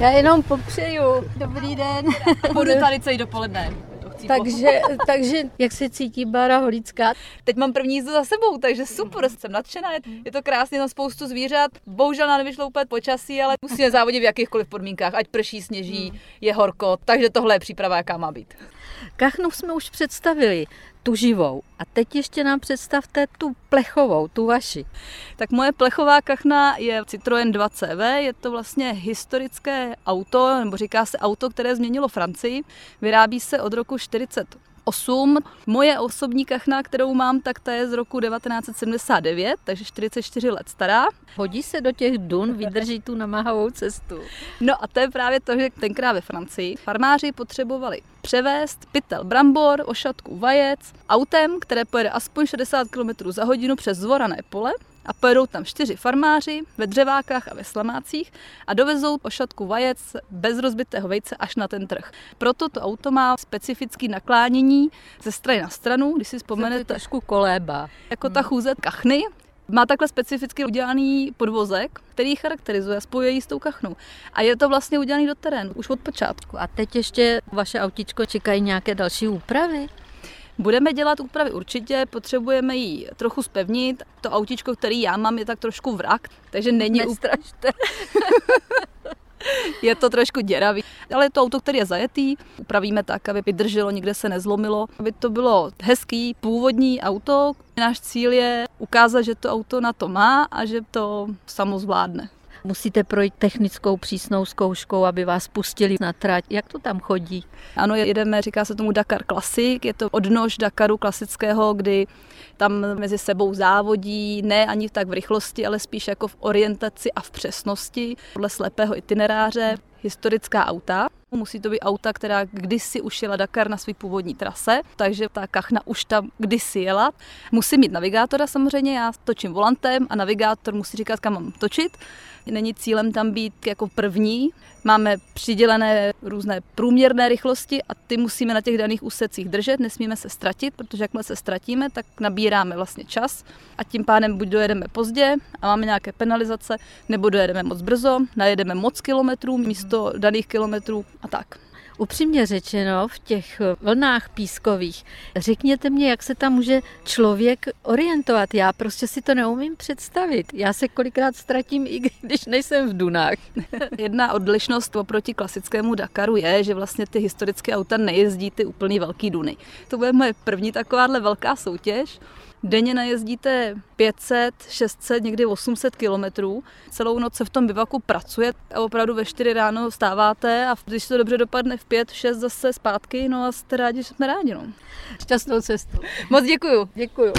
Já jenom popřeju. Dobrý den. Budu tady celý dopoledne. Takže, takže jak se cítí Bára Holická? Teď mám první jízdu za sebou, takže super, jsem nadšená. Je to krásně, na spoustu zvířat. Bohužel nám nevyšlo úplně počasí, ale musíme závodit v jakýchkoliv podmínkách, ať prší, sněží, je horko, takže tohle je příprava, jaká má být. Kachnu jsme už představili, tu živou. A teď ještě nám představte tu plechovou, tu vaši. Tak moje plechová kachna je Citroën 2CV, je to vlastně historické auto, nebo říká se auto, které změnilo Francii. Vyrábí se od roku 40 8. Moje osobní kachna, kterou mám, tak ta je z roku 1979, takže 44 let stará. Hodí se do těch dun, vydrží tu namáhavou cestu. No a to je právě to, že tenkrát ve Francii farmáři potřebovali převést pytel brambor, ošatku vajec autem, které pojede aspoň 60 km za hodinu přes zvorané pole a pojedou tam čtyři farmáři ve dřevákách a ve slamácích a dovezou ošatku vajec bez rozbitého vejce až na ten trh. Proto to auto má specifické naklánění ze strany na stranu, když si vzpomenete. trošku koléba. Jako hmm. ta chůze kachny, má takhle specificky udělaný podvozek, který charakterizuje a spojuje ji s tou kachnou. A je to vlastně udělaný do terénu, už od počátku. A teď ještě vaše autíčko čekají nějaké další úpravy? Budeme dělat úpravy určitě, potřebujeme ji trochu spevnit. To autičko, který já mám, je tak trošku vrak, takže není Nestrašte. je to trošku děravý, ale je to auto, který je zajetý. Upravíme tak, aby vydrželo, nikde se nezlomilo, aby to bylo hezký, původní auto. Náš cíl je ukázat, že to auto na to má a že to samo zvládne. Musíte projít technickou přísnou zkouškou, aby vás pustili na trať. Jak to tam chodí? Ano, jedeme, říká se tomu Dakar Classic, je to odnož Dakaru klasického, kdy tam mezi sebou závodí, ne ani tak v rychlosti, ale spíš jako v orientaci a v přesnosti, podle slepého itineráře, historická auta. Musí to být auta, která kdysi už jela Dakar na své původní trase, takže ta kachna už tam kdysi jela. Musí mít navigátora samozřejmě, já točím volantem a navigátor musí říkat, kam mám točit. Není cílem tam být jako první. Máme přidělené různé průměrné rychlosti a ty musíme na těch daných úsecích držet, nesmíme se ztratit, protože jakmile se ztratíme, tak nabíráme vlastně čas a tím pádem buď dojedeme pozdě a máme nějaké penalizace, nebo dojedeme moc brzo, najedeme moc kilometrů místo daných kilometrů a tak. Upřímně řečeno, v těch vlnách pískových, řekněte mě, jak se tam může člověk orientovat. Já prostě si to neumím představit. Já se kolikrát ztratím, i když nejsem v Dunách. Jedna odlišnost oproti klasickému Dakaru je, že vlastně ty historické auta nejezdí ty úplně velký duny. To bude moje první takováhle velká soutěž. Denně najezdíte 500, 600, někdy 800 kilometrů. Celou noc se v tom bivaku pracuje a opravdu ve 4 ráno vstáváte a když to dobře dopadne v 5, 6 zase zpátky, no a jste rádi, že jsme rádi. No. Šťastnou cestu. Moc děkuju. Děkuju.